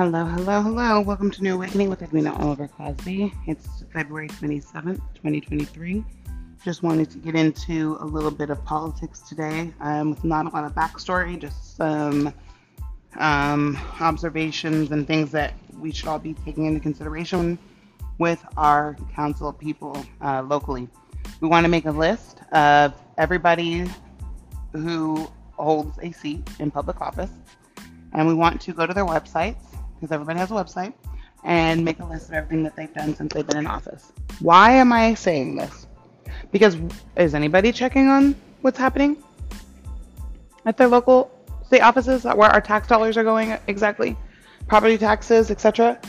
Hello, hello, hello. Welcome to New Awakening with Edwina Oliver Cosby. It's February 27th, 2023. Just wanted to get into a little bit of politics today um, with not a lot of backstory, just some um, observations and things that we should all be taking into consideration with our council people uh, locally. We want to make a list of everybody who holds a seat in public office, and we want to go to their websites because everybody has a website and make a list of everything that they've done since they've been in office. Why am I saying this? Because is anybody checking on what's happening at their local state offices, where our tax dollars are going exactly, property taxes, etc.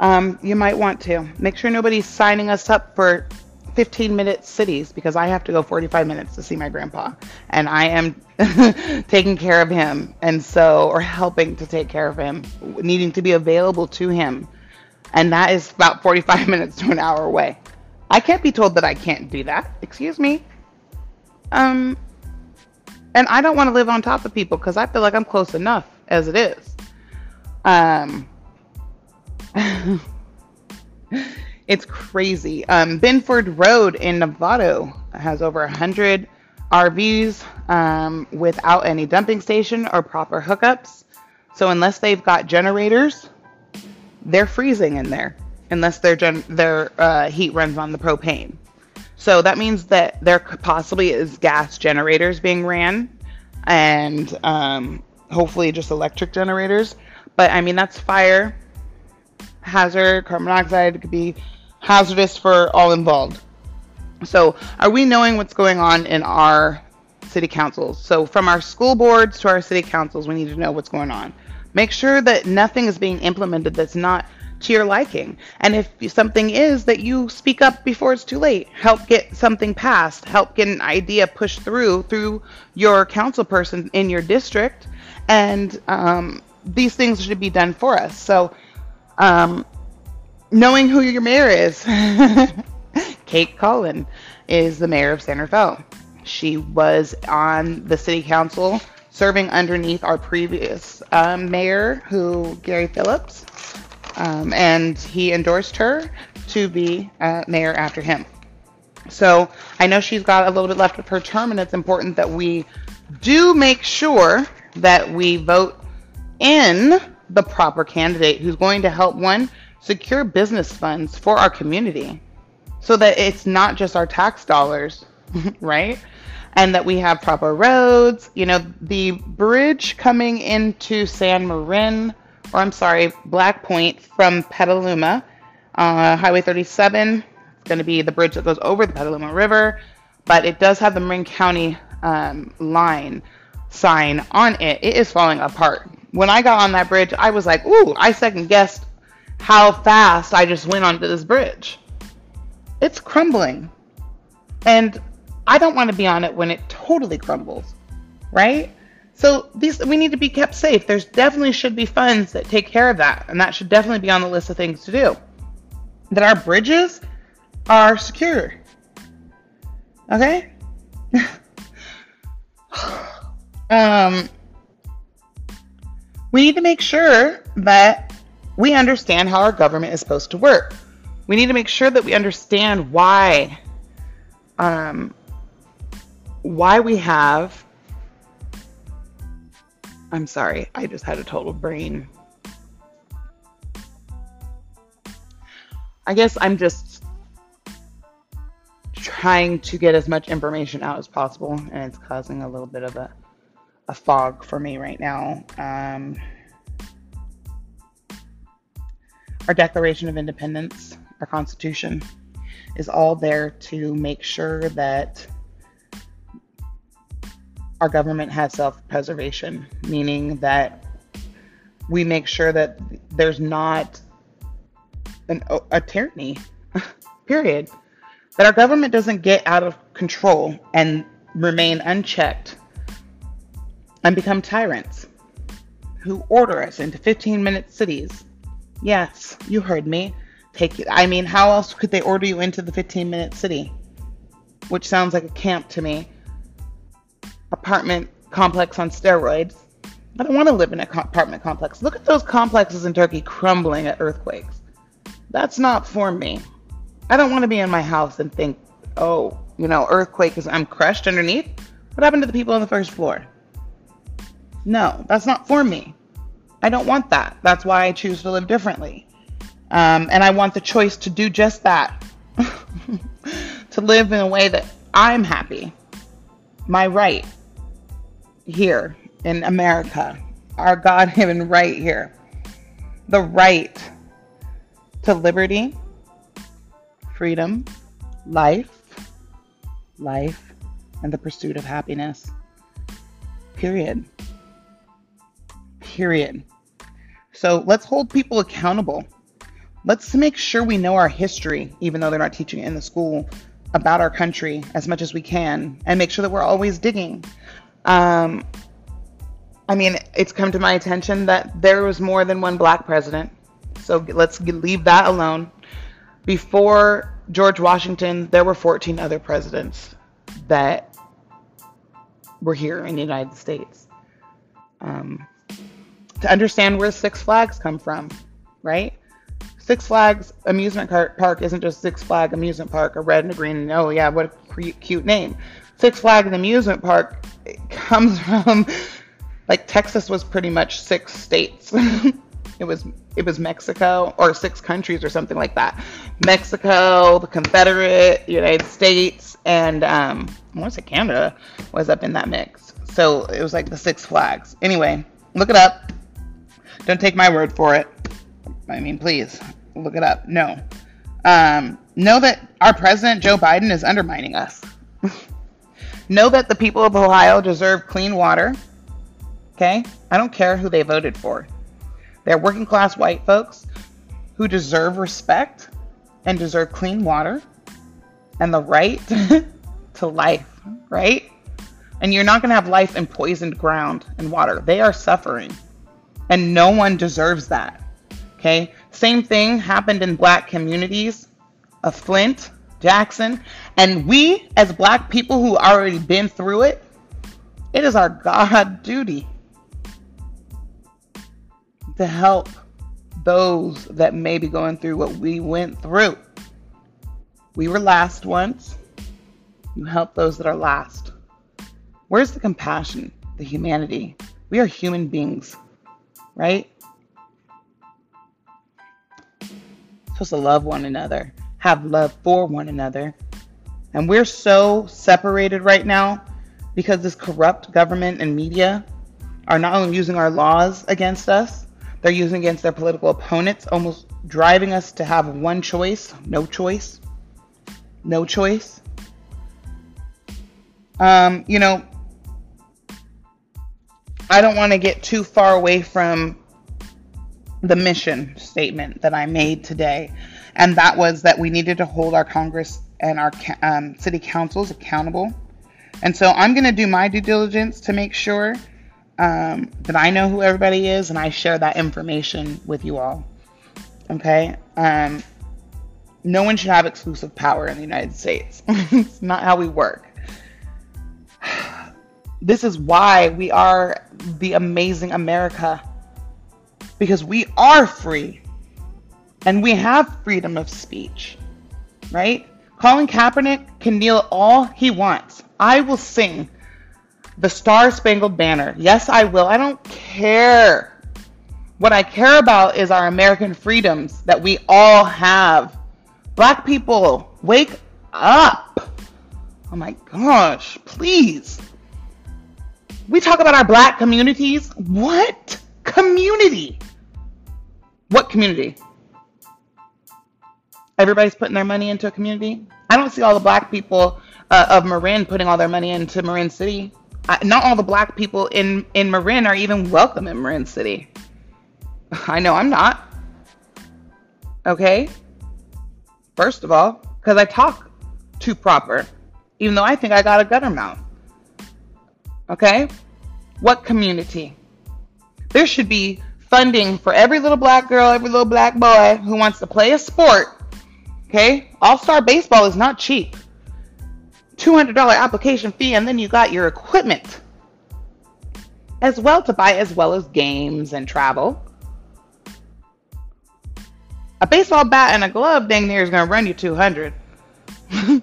Um, you might want to make sure nobody's signing us up for 15 minute cities because I have to go 45 minutes to see my grandpa and I am taking care of him and so or helping to take care of him needing to be available to him and that is about 45 minutes to an hour away. I can't be told that I can't do that. Excuse me. Um and I don't want to live on top of people cuz I feel like I'm close enough as it is. Um It's crazy. Um, Binford Road in Novato has over 100 RVs um, without any dumping station or proper hookups. So unless they've got generators, they're freezing in there unless their gen- their uh, heat runs on the propane. So that means that there possibly is gas generators being ran, and um, hopefully just electric generators. But I mean that's fire hazard, carbon monoxide. Could be hazardous for all involved. So, are we knowing what's going on in our city councils? So, from our school boards to our city councils, we need to know what's going on. Make sure that nothing is being implemented that's not to your liking. And if something is, that you speak up before it's too late. Help get something passed. Help get an idea pushed through through your council person in your district. And um, these things should be done for us. So, um, knowing who your mayor is. Kate Colin is the mayor of San Rafael. She was on the city council serving underneath our previous um, mayor, who Gary Phillips, um, and he endorsed her to be uh, mayor after him. So I know she's got a little bit left of her term, and it's important that we do make sure that we vote in the proper candidate who's going to help one secure business funds for our community so that it's not just our tax dollars, right? And that we have proper roads. You know, the bridge coming into San Marin, or I'm sorry, Black Point from Petaluma, uh, Highway 37. It's going to be the bridge that goes over the Petaluma River, but it does have the Marin County um, line sign on it. It is falling apart. When I got on that bridge, I was like, ooh, I second guessed how fast I just went onto this bridge. It's crumbling. And I don't want to be on it when it totally crumbles, right? So these we need to be kept safe. There's definitely should be funds that take care of that, and that should definitely be on the list of things to do. That our bridges are secure. Okay? um we need to make sure that we understand how our government is supposed to work. We need to make sure that we understand why um, why we have I'm sorry, I just had a total brain. I guess I'm just trying to get as much information out as possible, and it's causing a little bit of a, a fog for me right now. Um, our Declaration of Independence, our Constitution, is all there to make sure that our government has self preservation, meaning that we make sure that there's not an, a tyranny, period. That our government doesn't get out of control and remain unchecked and become tyrants who order us into 15 minute cities Yes, you heard me. Take you. I mean, how else could they order you into the 15 minute city? Which sounds like a camp to me. Apartment complex on steroids. I don't want to live in an apartment complex. Look at those complexes in Turkey crumbling at earthquakes. That's not for me. I don't want to be in my house and think, oh, you know, earthquake is I'm crushed underneath. What happened to the people on the first floor? No, that's not for me. I don't want that. That's why I choose to live differently. Um, and I want the choice to do just that to live in a way that I'm happy. My right here in America, our God given right here. The right to liberty, freedom, life, life, and the pursuit of happiness. Period. Period. So let's hold people accountable. Let's make sure we know our history, even though they're not teaching it in the school, about our country as much as we can, and make sure that we're always digging. Um, I mean, it's come to my attention that there was more than one black president. So let's leave that alone. Before George Washington, there were 14 other presidents that were here in the United States. Um, to understand where Six Flags come from, right? Six Flags amusement park isn't just Six Flag amusement park, a red and a green. And, oh yeah, what a cute name. Six Flags amusement park comes from like Texas was pretty much six states. it was it was Mexico or six countries or something like that. Mexico, the Confederate, United States, and um, I want to Canada was up in that mix. So it was like the Six Flags. Anyway, look it up. Don't take my word for it. I mean, please look it up. No. Um, know that our president Joe Biden is undermining us. know that the people of Ohio deserve clean water. Okay? I don't care who they voted for. They're working class white folks who deserve respect and deserve clean water and the right to life, right? And you're not going to have life in poisoned ground and water. They are suffering. And no one deserves that. Okay? Same thing happened in black communities of Flint, Jackson. And we, as black people who already been through it, it is our God duty to help those that may be going through what we went through. We were last once. You help those that are last. Where's the compassion, the humanity? We are human beings, right? supposed to love one another, have love for one another. And we're so separated right now because this corrupt government and media are not only using our laws against us, they're using against their political opponents, almost driving us to have one choice, no choice, no choice. Um, you know, I don't want to get too far away from the mission statement that I made today, and that was that we needed to hold our Congress and our um, city councils accountable. And so I'm going to do my due diligence to make sure um, that I know who everybody is and I share that information with you all. Okay? Um, no one should have exclusive power in the United States. it's not how we work. This is why we are the amazing America. Because we are free. And we have freedom of speech. Right? Colin Kaepernick can kneel all he wants. I will sing the Star Spangled Banner. Yes, I will. I don't care. What I care about is our American freedoms that we all have. Black people, wake up. Oh my gosh, please. We talk about our black communities. What community? What community? Everybody's putting their money into a community. I don't see all the black people uh, of Marin putting all their money into Marin City not all the black people in in Marin are even welcome in Marin City. I know I'm not. Okay? First of all, because I talk too proper, even though I think I got a gutter mouth. Okay? What community? There should be funding for every little black girl, every little black boy who wants to play a sport. Okay? All star baseball is not cheap. $200 application fee, and then you got your equipment. as well to buy as well as games and travel. A baseball bat and a glove dang near is going to run you 200.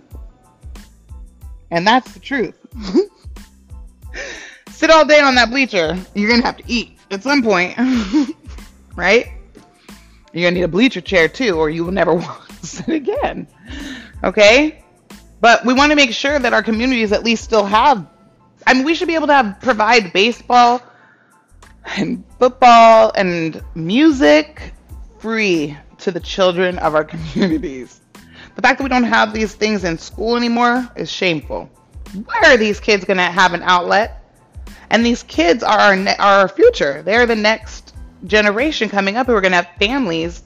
and that's the truth. Sit all day on that bleacher, you're to have to eat at some point. right? You're to need a bleacher chair too, or you will never want to sit again. Okay? But we want to make sure that our communities at least still have. I mean, we should be able to have provide baseball and football and music free to the children of our communities. The fact that we don't have these things in school anymore is shameful. Where are these kids going to have an outlet? And these kids are our, ne- are our future. They're the next generation coming up who are going to have families.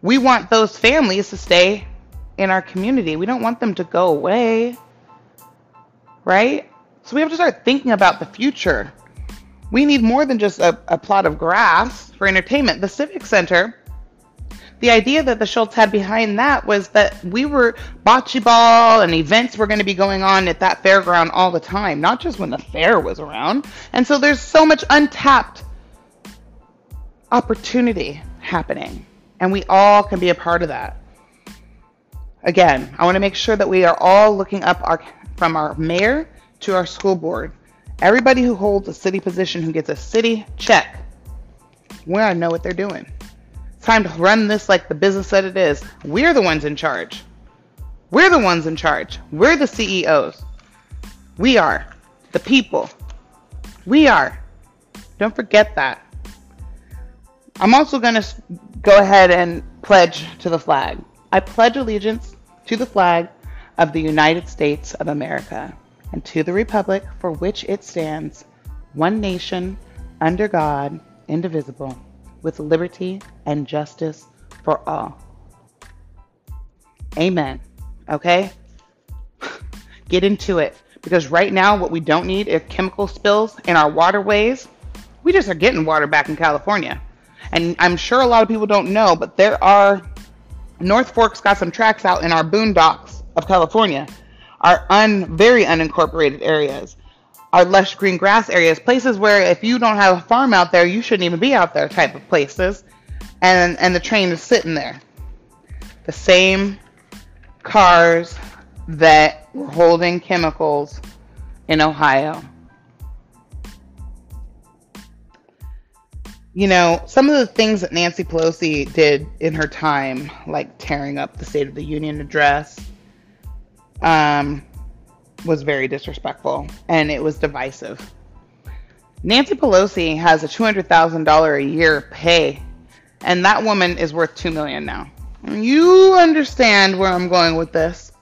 We want those families to stay in our community. We don't want them to go away. Right? So we have to start thinking about the future. We need more than just a, a plot of grass for entertainment. The Civic Center the idea that the Schultz had behind that was that we were bocce ball and events were going to be going on at that fairground all the time, not just when the fair was around. And so there's so much untapped opportunity happening, and we all can be a part of that. Again, I want to make sure that we are all looking up our from our mayor to our school board. Everybody who holds a city position who gets a city check, we want to know what they're doing time to run this like the business that it is. We're the ones in charge. We're the ones in charge. We're the CEOs. We are the people. We are. Don't forget that. I'm also going to go ahead and pledge to the flag. I pledge allegiance to the flag of the United States of America and to the republic for which it stands, one nation, under God, indivisible with liberty and justice for all. Amen. Okay? Get into it. Because right now, what we don't need is chemical spills in our waterways. We just are getting water back in California. And I'm sure a lot of people don't know, but there are, Norfolk's got some tracks out in our boondocks of California, our un, very unincorporated areas are lush green grass areas, places where if you don't have a farm out there, you shouldn't even be out there type of places. And and the train is sitting there. The same cars that were holding chemicals in Ohio. You know, some of the things that Nancy Pelosi did in her time, like tearing up the State of the Union address, um, was very disrespectful and it was divisive. Nancy Pelosi has a $200,000 a year pay and that woman is worth 2 million now. You understand where I'm going with this.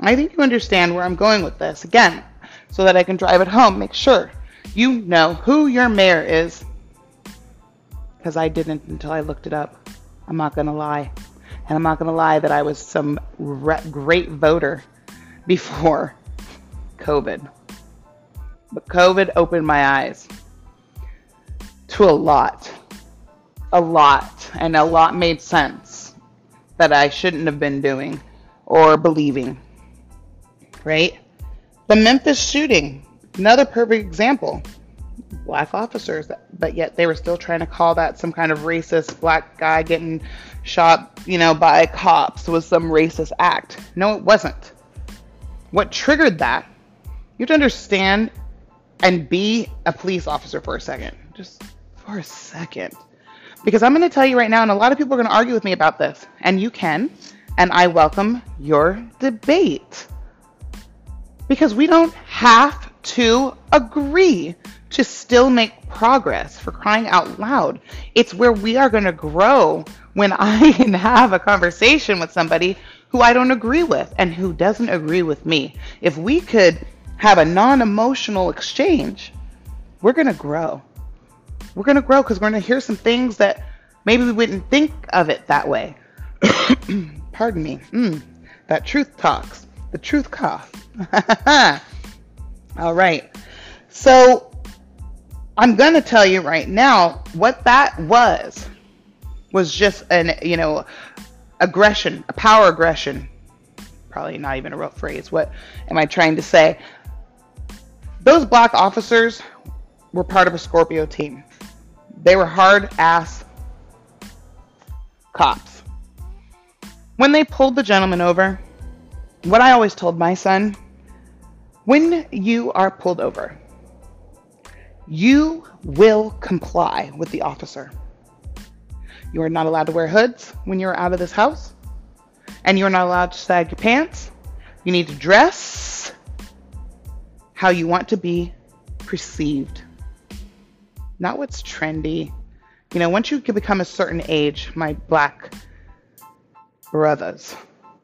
I think you understand where I'm going with this. Again, so that I can drive it home, make sure you know who your mayor is. Because I didn't until I looked it up. I'm not going to lie. And I'm not going to lie that I was some re- great voter before COVID. But COVID opened my eyes to a lot. A lot. And a lot made sense that I shouldn't have been doing or believing. Right? The Memphis shooting, another perfect example. Black officers, but yet they were still trying to call that some kind of racist black guy getting shot, you know, by cops was some racist act. No, it wasn't. What triggered that you have to understand and be a police officer for a second. Just for a second. Because I'm going to tell you right now, and a lot of people are going to argue with me about this, and you can, and I welcome your debate. Because we don't have to agree to still make progress for crying out loud. It's where we are going to grow when I can have a conversation with somebody who I don't agree with and who doesn't agree with me. If we could have a non emotional exchange, we're going to grow. We're going to grow because we're going to hear some things that maybe we wouldn't think of it that way. Pardon me. Mm, that truth talks. The truth cough. All right. So I'm going to tell you right now what that was was just an, you know, aggression, a power aggression. Probably not even a real phrase. What am I trying to say? Those black officers were part of a Scorpio team. They were hard ass cops. When they pulled the gentleman over, what I always told my son when you are pulled over, you will comply with the officer. You are not allowed to wear hoods when you're out of this house, and you're not allowed to sag your pants. You need to dress how you want to be perceived, not what's trendy. You know, once you can become a certain age, my black brothers,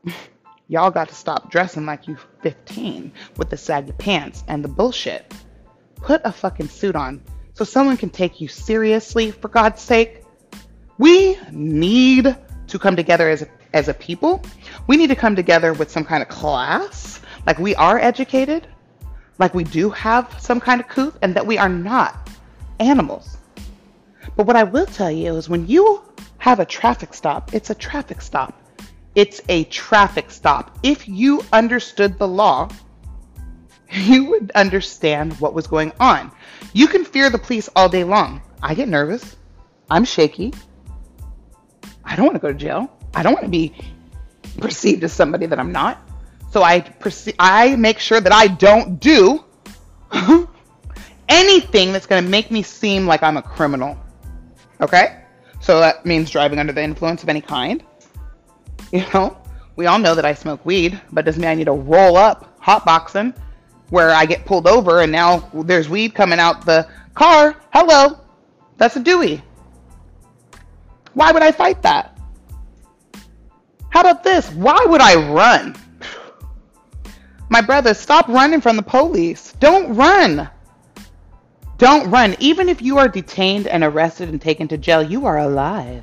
y'all got to stop dressing like you 15 with the saggy pants and the bullshit. Put a fucking suit on so someone can take you seriously, for God's sake. We need to come together as a, as a people. We need to come together with some kind of class, like we are educated, like we do have some kind of couth, and that we are not animals. But what I will tell you is when you have a traffic stop, it's a traffic stop. It's a traffic stop. If you understood the law, you would understand what was going on. You can fear the police all day long. I get nervous. I'm shaky. I don't want to go to jail. I don't want to be perceived as somebody that I'm not. So I perce- I make sure that I don't do anything that's going to make me seem like I'm a criminal. Okay? So that means driving under the influence of any kind. You know, we all know that I smoke weed, but doesn't mean I need to roll up hotboxing where I get pulled over and now there's weed coming out the car. Hello, that's a DUI. Why would I fight that? How about this? Why would I run? My brother, stop running from the police. Don't run. Don't run. Even if you are detained and arrested and taken to jail, you are alive.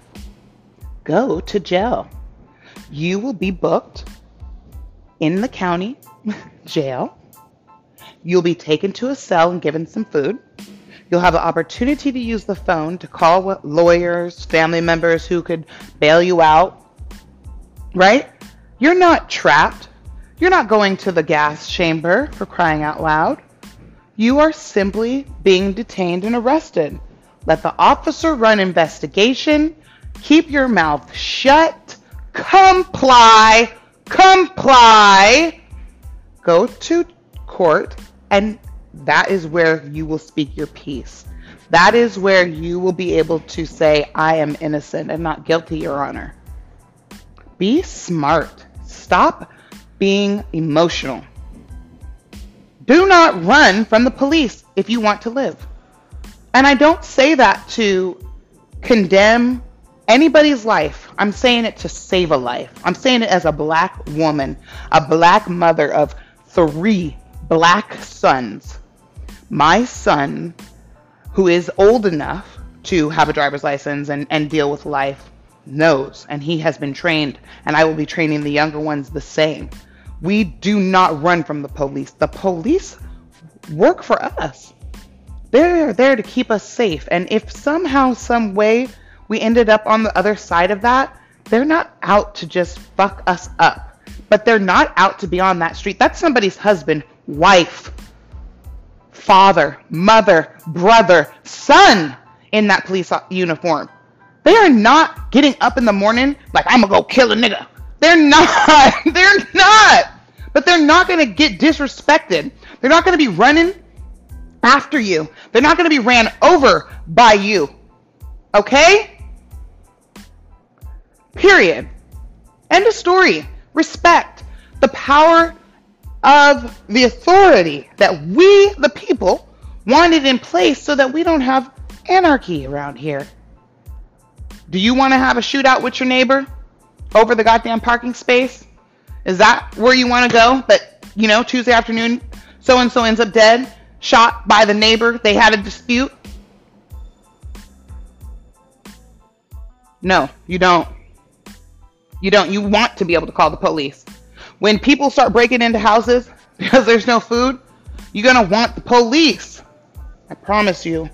Go to jail. You will be booked in the county jail. You'll be taken to a cell and given some food. You'll have the opportunity to use the phone to call lawyers, family members who could bail you out. Right? You're not trapped. You're not going to the gas chamber for crying out loud. You are simply being detained and arrested. Let the officer run investigation. Keep your mouth shut. Comply. Comply. Go to court, and that is where you will speak your piece. That is where you will be able to say, I am innocent and not guilty, Your Honor. Be smart. Stop being emotional. Do not run from the police if you want to live. And I don't say that to condemn anybody's life. I'm saying it to save a life. I'm saying it as a black woman, a black mother of three black sons. My son, who is old enough to have a driver's license and, and deal with life, knows, and he has been trained, and I will be training the younger ones the same. We do not run from the police. The police work for us. They're there to keep us safe. And if somehow, some way, we ended up on the other side of that, they're not out to just fuck us up. But they're not out to be on that street. That's somebody's husband, wife, father, mother, brother, son in that police uniform. They are not getting up in the morning like, I'm gonna go kill a nigga. They're not. They're not. But they're not going to get disrespected. They're not going to be running after you. They're not going to be ran over by you. Okay? Period. End of story. Respect the power of the authority that we, the people, wanted in place so that we don't have anarchy around here. Do you want to have a shootout with your neighbor? over the goddamn parking space? Is that where you want to go? But, you know, Tuesday afternoon, so and so ends up dead, shot by the neighbor. They had a dispute. No, you don't. You don't. You want to be able to call the police. When people start breaking into houses because there's no food, you're going to want the police. I promise you.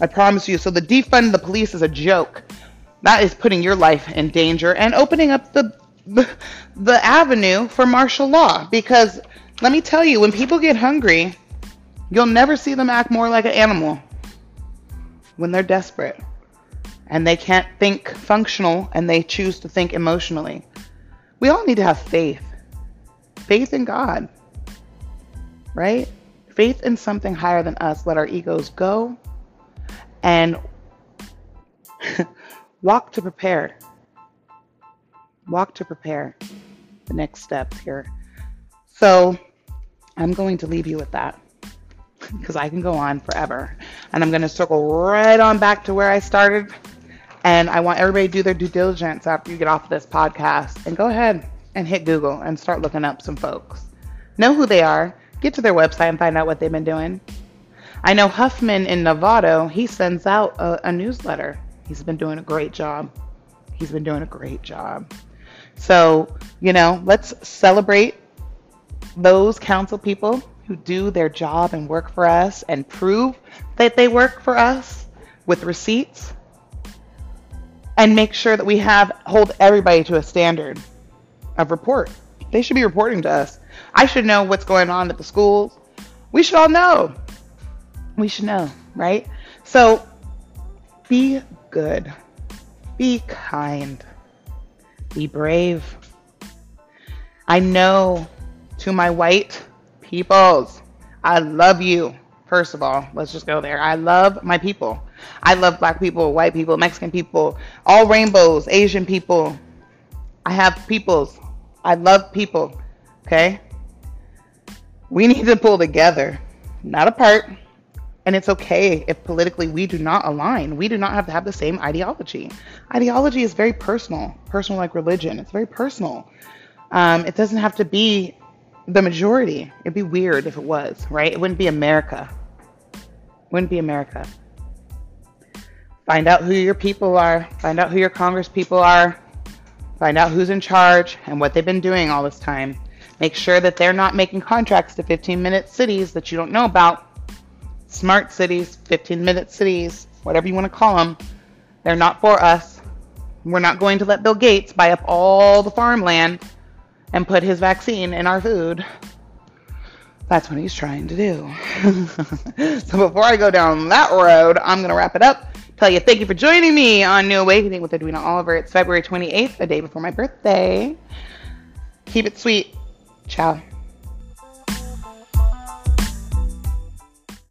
I promise you. So the defund the police is a joke that is putting your life in danger and opening up the, the, avenue for martial law because let me tell you when people get hungry You'll never see them act more like an animal when they're desperate and they can't think functional and they choose to think emotionally. We all need to have faith. Faith in God, right? Faith in something higher than us. Let our egos go and walk to prepare. Walk to prepare the next steps here. So I'm going to leave you with that because I can go on forever. And I'm going to circle right on back to where I started. And I want everybody to do their due diligence after you get off of this podcast and go ahead and hit Google and start looking up some folks. Know who they are, get to their website and find out what they've been doing. I know Huffman in Novato, he sends out a, a newsletter. He's been doing a great job. He's been doing a great job. So, you know, let's celebrate those council people who do their job and work for us and prove that they work for us with receipts and make sure that we have hold everybody to a standard of report. They should be reporting to us. I should know what's going on at the schools. We should all know. We should know, right? So be good. Be kind. Be brave. I know to my white peoples, I love you. First of all, let's just go there. I love my people. I love black people, white people, Mexican people, all rainbows, Asian people. I have peoples. I love people. Okay? We need to pull together, not apart. And it's okay if politically we do not align. We do not have to have the same ideology. Ideology is very personal, personal like religion. It's very personal. Um, it doesn't have to be the majority. It'd be weird if it was, right? It wouldn't be America. Wouldn't be America. Find out who your people are. Find out who your Congress people are. Find out who's in charge and what they've been doing all this time. Make sure that they're not making contracts to 15 minute cities that you don't know about. Smart cities, 15 minute cities, whatever you want to call them. They're not for us. We're not going to let Bill Gates buy up all the farmland and put his vaccine in our food. That's what he's trying to do. so before I go down that road, I'm going to wrap it up. Tell you thank you for joining me on New Awakening with Edwina Oliver. It's February 28th, the day before my birthday. Keep it sweet. Ciao.